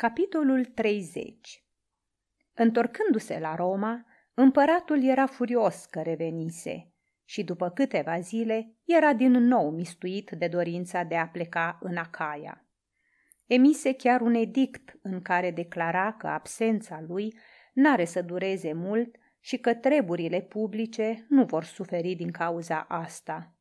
Capitolul 30 Întorcându-se la Roma, împăratul era furios că revenise și după câteva zile era din nou mistuit de dorința de a pleca în Acaia. Emise chiar un edict în care declara că absența lui n-are să dureze mult și că treburile publice nu vor suferi din cauza asta.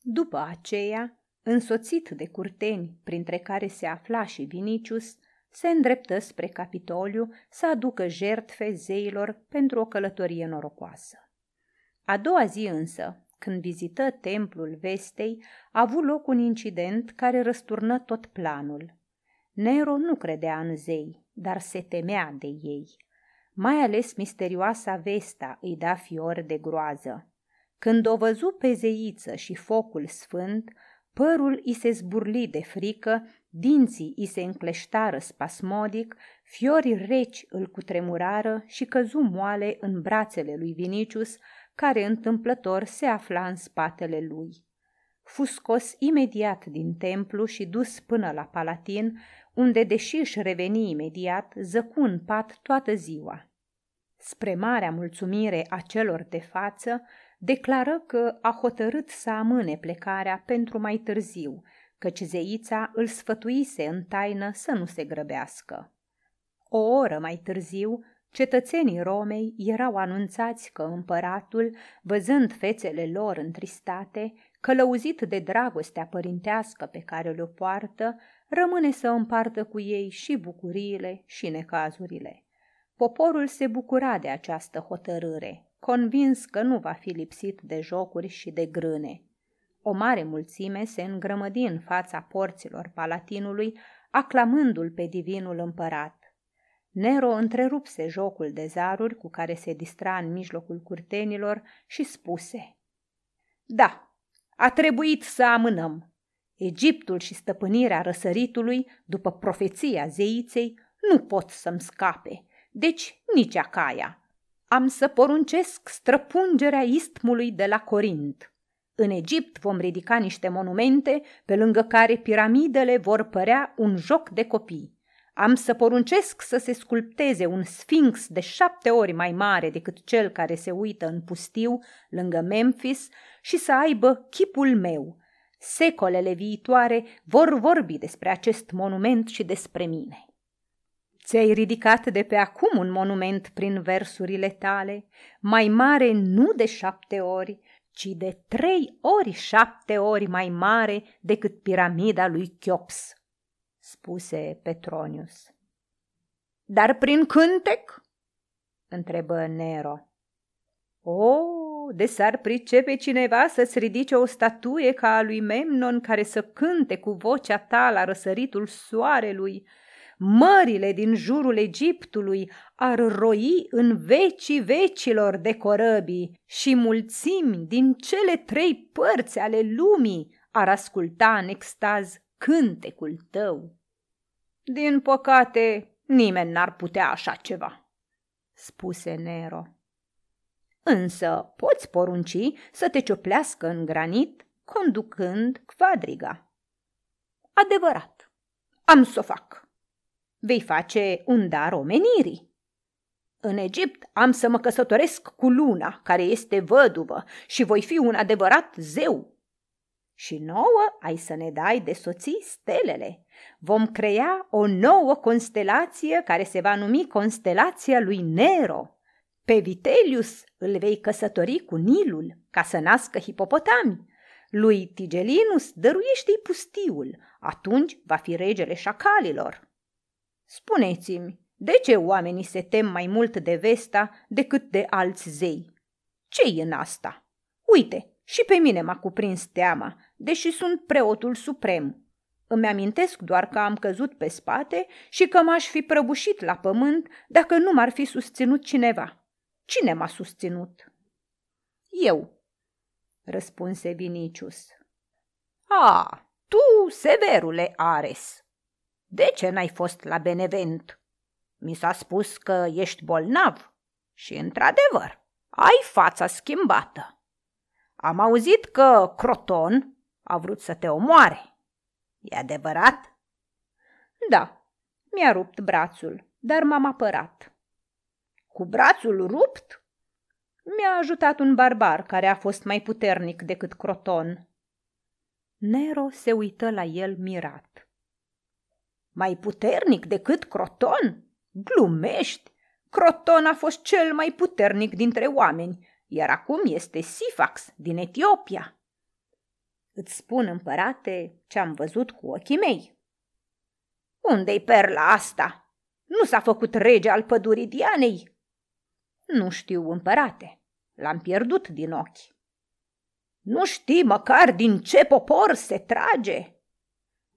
După aceea, însoțit de curteni, printre care se afla și Vinicius, se îndreptă spre Capitoliu să aducă jertfe zeilor pentru o călătorie norocoasă. A doua zi însă, când vizită templul Vestei, a avut loc un incident care răsturnă tot planul. Nero nu credea în zei, dar se temea de ei. Mai ales misterioasa Vesta îi da fior de groază. Când o văzu pe zeiță și focul sfânt, părul i se zburli de frică, dinții i se încleștară spasmodic, fiorii reci îl cutremurară și căzu moale în brațele lui Vinicius, care întâmplător se afla în spatele lui. Fu scos imediat din templu și dus până la Palatin, unde, deși își reveni imediat, zăcu în pat toată ziua. Spre marea mulțumire a celor de față, declară că a hotărât să amâne plecarea pentru mai târziu, căci zeița îl sfătuise în taină să nu se grăbească. O oră mai târziu, cetățenii Romei erau anunțați că împăratul, văzând fețele lor întristate, călăuzit de dragostea părintească pe care le-o poartă, rămâne să împartă cu ei și bucuriile și necazurile. Poporul se bucura de această hotărâre, convins că nu va fi lipsit de jocuri și de grâne. O mare mulțime se îngrămădi în fața porților palatinului, aclamându-l pe divinul împărat. Nero întrerupse jocul de zaruri cu care se distra în mijlocul curtenilor și spuse Da, a trebuit să amânăm. Egiptul și stăpânirea răsăritului, după profeția zeiței, nu pot să-mi scape, deci nici Acaia am să poruncesc străpungerea istmului de la Corint. În Egipt vom ridica niște monumente pe lângă care piramidele vor părea un joc de copii. Am să poruncesc să se sculpteze un sfinx de șapte ori mai mare decât cel care se uită în pustiu lângă Memphis și să aibă chipul meu. Secolele viitoare vor vorbi despre acest monument și despre mine. Ți-ai ridicat de pe acum un monument prin versurile tale, mai mare nu de șapte ori, ci de trei ori șapte ori mai mare decât piramida lui Chiops, spuse Petronius. Dar prin cântec? întrebă Nero. O, de s-ar pricepe cineva să-ți ridice o statuie ca a lui Memnon care să cânte cu vocea ta la răsăritul soarelui, mările din jurul Egiptului ar roi în vecii vecilor de corăbii și mulțimi din cele trei părți ale lumii ar asculta în extaz cântecul tău. Din păcate, nimeni n-ar putea așa ceva, spuse Nero. Însă poți porunci să te cioplească în granit conducând quadriga. Adevărat, am să o fac vei face un dar omenirii. În Egipt am să mă căsătoresc cu luna, care este văduvă, și voi fi un adevărat zeu. Și nouă ai să ne dai de soții stelele. Vom crea o nouă constelație care se va numi constelația lui Nero. Pe Vitelius îl vei căsători cu Nilul ca să nască hipopotami. Lui Tigelinus dăruiește-i pustiul, atunci va fi regele șacalilor. Spuneți-mi, de ce oamenii se tem mai mult de Vesta decât de alți zei? ce e în asta? Uite, și pe mine m-a cuprins teama, deși sunt preotul suprem. Îmi amintesc doar că am căzut pe spate și că m-aș fi prăbușit la pământ dacă nu m-ar fi susținut cineva. Cine m-a susținut? Eu, răspunse Vinicius. A, tu, severule Ares, de ce n-ai fost la Benevent? Mi s-a spus că ești bolnav și, într-adevăr, ai fața schimbată. Am auzit că Croton a vrut să te omoare. E adevărat? Da, Mi-a rupt brațul, dar m-am apărat. Cu brațul rupt? Mi-a ajutat un barbar care a fost mai puternic decât Croton. Nero se uită la el mirat. Mai puternic decât Croton? Glumești? Croton a fost cel mai puternic dintre oameni, iar acum este Sifax din Etiopia. Îți spun, împărate, ce am văzut cu ochii mei. Unde-i perla asta? Nu s-a făcut rege al pădurii Dianei? Nu știu, împărate. L-am pierdut din ochi. Nu știi măcar din ce popor se trage?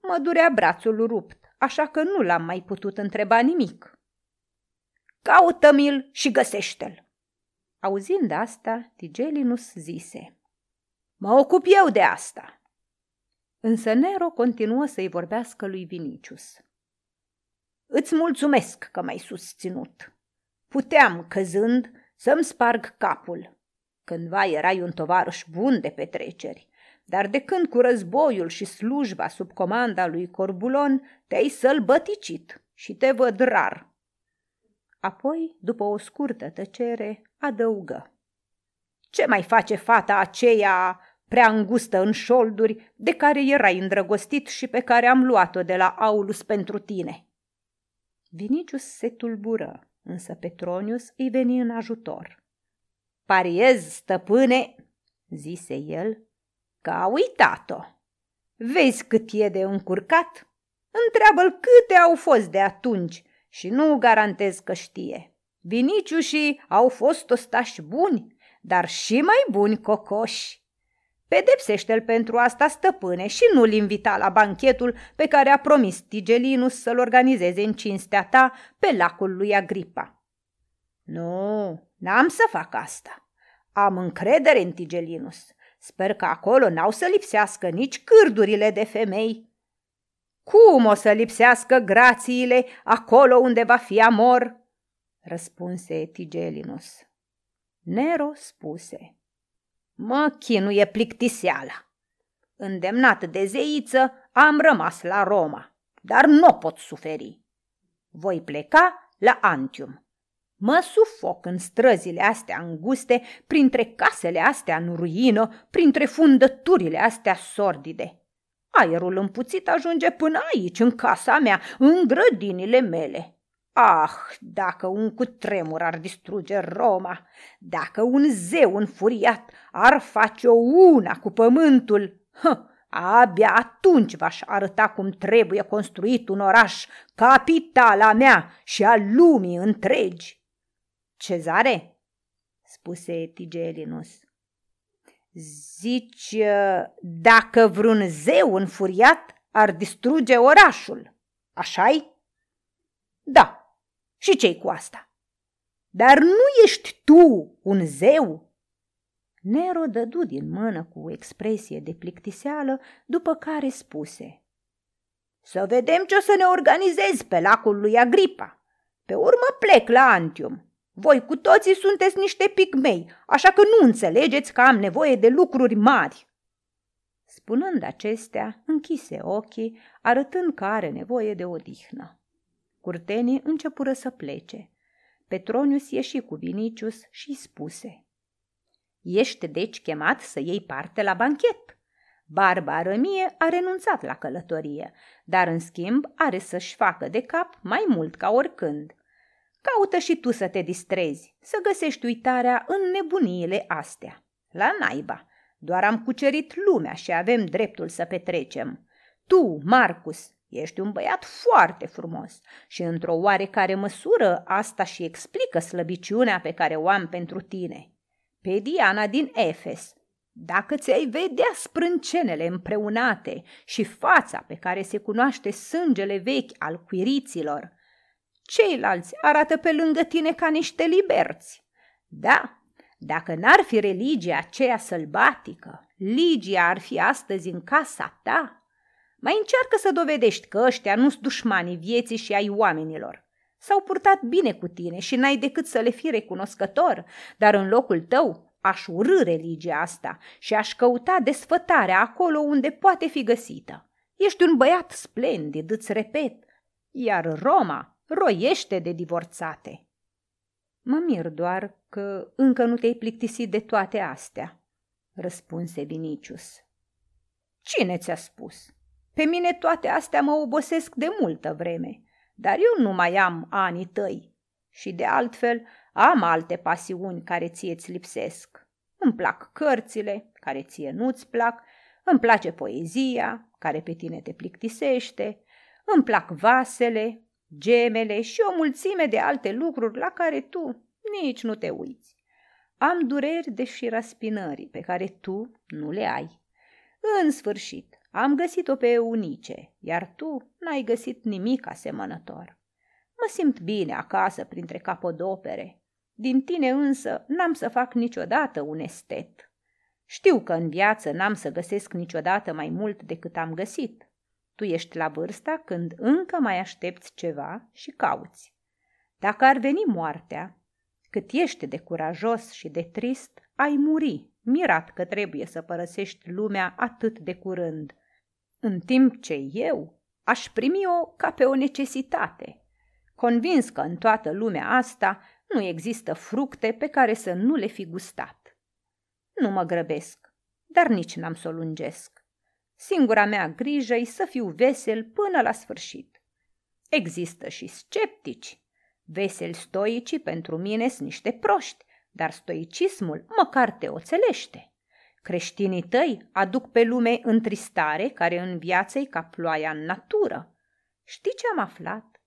Mă durea brațul rupt, așa că nu l-am mai putut întreba nimic. Caută-mi-l și găsește-l. Auzind asta, Tigelinus zise, Mă ocup eu de asta. Însă Nero continuă să-i vorbească lui Vinicius. Îți mulțumesc că m-ai susținut. Puteam, căzând, să-mi sparg capul. Cândva erai un tovarăș bun de petreceri, dar de când cu războiul și slujba sub comanda lui Corbulon te-ai sălbăticit și te văd rar. Apoi, după o scurtă tăcere, adăugă. Ce mai face fata aceea prea îngustă în șolduri, de care erai îndrăgostit și pe care am luat-o de la Aulus pentru tine? Vinicius se tulbură, însă Petronius îi veni în ajutor. Pariez, stăpâne, zise el, că a uitat-o. Vezi cât e de încurcat? Întreabă-l câte au fost de atunci și nu garantez că știe. Viniciușii au fost ostași buni, dar și mai buni cocoși. Pedepsește-l pentru asta, stăpâne, și nu-l invita la banchetul pe care a promis Tigelinus să-l organizeze în cinstea ta pe lacul lui Agripa. Nu, n-am să fac asta. Am încredere în Tigelinus. Sper că acolo n-au să lipsească nici cârdurile de femei. Cum o să lipsească grațiile acolo unde va fi amor? răspunse Tigelinus. Nero spuse. Mă chinuie plictiseala. Îndemnat de zeiță, am rămas la Roma, dar nu pot suferi. Voi pleca la Antium. Mă sufoc în străzile astea înguste, printre casele astea în ruină, printre fundăturile astea sordide. Aerul împuțit ajunge până aici, în casa mea, în grădinile mele. Ah, dacă un cutremur ar distruge Roma, dacă un zeu înfuriat ar face-o una cu pământul, hă, abia atunci v-aș arăta cum trebuie construit un oraș, capitala mea și a lumii întregi. Cezare, spuse Tigelinus, zici dacă vreun zeu înfuriat ar distruge orașul, așa-i? Da, și ce cu asta? Dar nu ești tu un zeu? Nero dădu din mână cu o expresie de plictiseală, după care spuse Să vedem ce o să ne organizezi pe lacul lui Agripa. Pe urmă plec la Antium. Voi cu toții sunteți niște pigmei, așa că nu înțelegeți că am nevoie de lucruri mari. Spunând acestea, închise ochii, arătând că are nevoie de odihnă. Curtenii începură să plece. Petronius ieși cu Vinicius și spuse Ești deci chemat să iei parte la banchet. Barba Rămie a renunțat la călătorie, dar în schimb are să-și facă de cap mai mult ca oricând. Caută și tu să te distrezi, să găsești uitarea în nebuniile astea. La naiba, doar am cucerit lumea și avem dreptul să petrecem. Tu, Marcus, Ești un băiat foarte frumos și într-o oarecare măsură asta și explică slăbiciunea pe care o am pentru tine. Pe Diana din Efes, dacă ți-ai vedea sprâncenele împreunate și fața pe care se cunoaște sângele vechi al cuiriților, ceilalți arată pe lângă tine ca niște liberți. Da, dacă n-ar fi religia aceea sălbatică, Ligia ar fi astăzi în casa ta mai încearcă să dovedești că ăștia nu-s dușmanii vieții și ai oamenilor. S-au purtat bine cu tine și n-ai decât să le fii recunoscător, dar în locul tău aș urâ religia asta și aș căuta desfătarea acolo unde poate fi găsită. Ești un băiat splendid, îți repet, iar Roma roiește de divorțate. Mă mir doar că încă nu te-ai plictisit de toate astea, răspunse Vinicius. Cine ți-a spus? Pe mine toate astea mă obosesc de multă vreme, dar eu nu mai am anii tăi. Și de altfel am alte pasiuni care ție-ți lipsesc. Îmi plac cărțile, care ție nu-ți plac, îmi place poezia, care pe tine te plictisește, îmi plac vasele, gemele și o mulțime de alte lucruri la care tu nici nu te uiți. Am dureri de și raspinării pe care tu nu le ai. În sfârșit, am găsit-o pe Eunice, iar tu n-ai găsit nimic asemănător. Mă simt bine acasă printre capodopere. Din tine însă n-am să fac niciodată un estet. Știu că în viață n-am să găsesc niciodată mai mult decât am găsit. Tu ești la vârsta când încă mai aștepți ceva și cauți. Dacă ar veni moartea, cât ești de curajos și de trist, ai muri, mirat că trebuie să părăsești lumea atât de curând, în timp ce eu aș primi-o ca pe o necesitate, convins că în toată lumea asta nu există fructe pe care să nu le fi gustat. Nu mă grăbesc, dar nici n-am să o lungesc. Singura mea grijă e să fiu vesel până la sfârșit. Există și sceptici. Veseli stoicii pentru mine sunt niște proști, dar stoicismul măcar te oțelește. Creștinii tăi aduc pe lume întristare care în viață e ca ploaia în natură. Știi ce am aflat?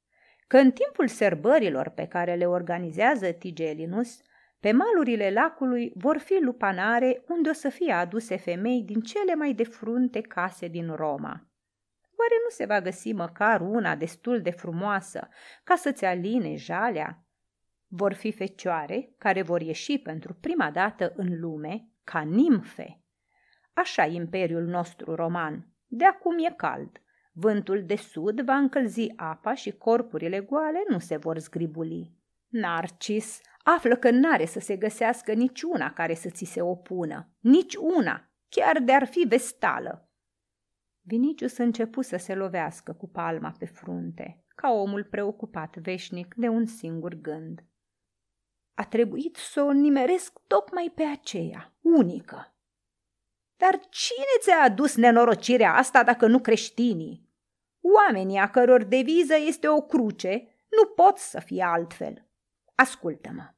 Că în timpul sărbărilor pe care le organizează Tigelinus, pe malurile lacului vor fi lupanare unde o să fie aduse femei din cele mai de frunte case din Roma. Oare nu se va găsi măcar una destul de frumoasă ca să-ți aline jalea? Vor fi fecioare care vor ieși pentru prima dată în lume ca nimfe. Așa e imperiul nostru roman. De acum e cald. Vântul de sud va încălzi apa și corpurile goale nu se vor zgribuli. Narcis află că n-are să se găsească niciuna care să ți se opună, nici una, chiar de-ar fi vestală. Vinicius începu să se lovească cu palma pe frunte, ca omul preocupat veșnic de un singur gând. A trebuit să o nimeresc tocmai pe aceea, unică. Dar cine ți-a adus nenorocirea asta dacă nu creștinii? Oamenii a căror deviză este o cruce nu pot să fie altfel. Ascultă-mă.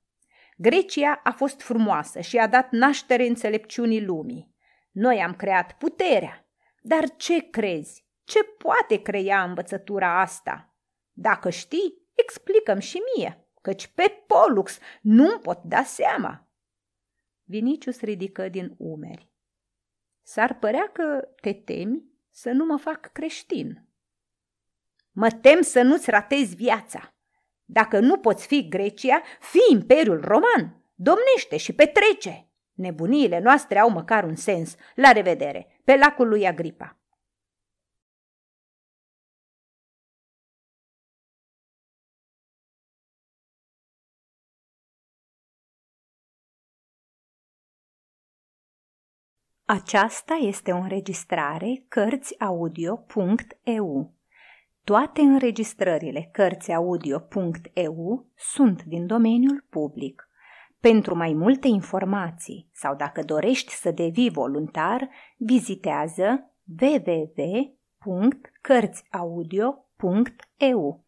Grecia a fost frumoasă și a dat naștere înțelepciunii lumii. Noi am creat puterea. Dar ce crezi? Ce poate crea învățătura asta? Dacă știi, explicăm și mie căci pe Polux nu pot da seama. Vinicius ridică din umeri. S-ar părea că te temi să nu mă fac creștin. Mă tem să nu-ți ratezi viața. Dacă nu poți fi Grecia, fi Imperiul Roman. Domnește și petrece. Nebuniile noastre au măcar un sens. La revedere, pe lacul lui Agripa. Aceasta este o înregistrare Cărțiaudio.eu. Toate înregistrările Cărțiaudio.eu sunt din domeniul public. Pentru mai multe informații sau dacă dorești să devii voluntar, vizitează www.cărțiaudio.eu.